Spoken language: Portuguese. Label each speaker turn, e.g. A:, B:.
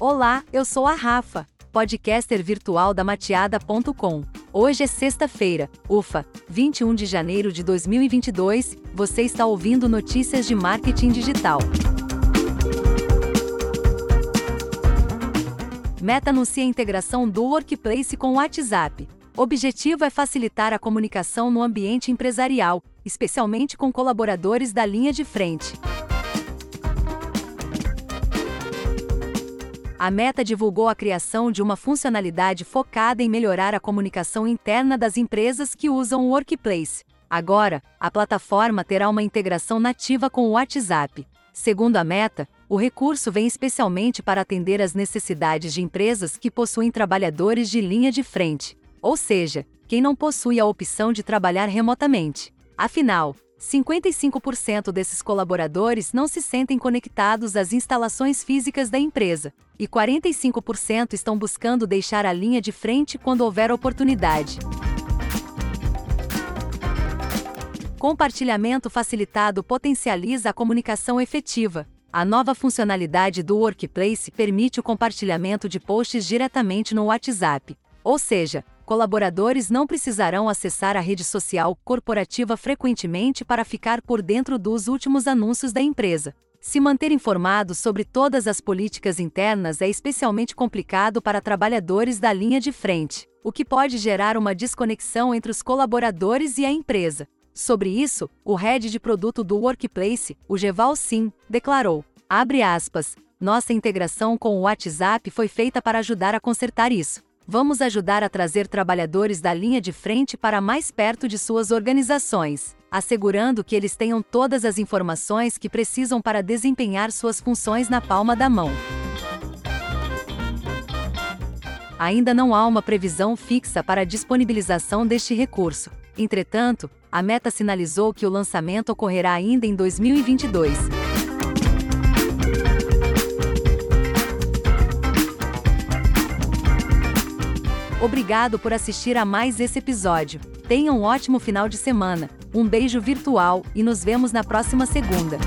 A: Olá, eu sou a Rafa, podcaster virtual da mateada.com. Hoje é sexta-feira, ufa, 21 de janeiro de 2022, você está ouvindo notícias de marketing digital. Meta anuncia a integração do Workplace com o WhatsApp. Objetivo é facilitar a comunicação no ambiente empresarial, especialmente com colaboradores da linha de frente. A Meta divulgou a criação de uma funcionalidade focada em melhorar a comunicação interna das empresas que usam o Workplace. Agora, a plataforma terá uma integração nativa com o WhatsApp. Segundo a Meta, o recurso vem especialmente para atender às necessidades de empresas que possuem trabalhadores de linha de frente, ou seja, quem não possui a opção de trabalhar remotamente. Afinal, 55% desses colaboradores não se sentem conectados às instalações físicas da empresa, e 45% estão buscando deixar a linha de frente quando houver oportunidade. Compartilhamento facilitado potencializa a comunicação efetiva. A nova funcionalidade do Workplace permite o compartilhamento de posts diretamente no WhatsApp, ou seja, colaboradores não precisarão acessar a rede social corporativa frequentemente para ficar por dentro dos últimos anúncios da empresa. Se manter informado sobre todas as políticas internas é especialmente complicado para trabalhadores da linha de frente, o que pode gerar uma desconexão entre os colaboradores e a empresa. Sobre isso, o head de produto do Workplace, o Geval Sim, declarou: aspas, nossa integração com o WhatsApp foi feita para ajudar a consertar isso vamos ajudar a trazer trabalhadores da linha de frente para mais perto de suas organizações, assegurando que eles tenham todas as informações que precisam para desempenhar suas funções na palma da mão. Ainda não há uma previsão fixa para a disponibilização deste recurso. Entretanto, a Meta sinalizou que o lançamento ocorrerá ainda em 2022. Obrigado por assistir a mais esse episódio. Tenha um ótimo final de semana, um beijo virtual e nos vemos na próxima segunda.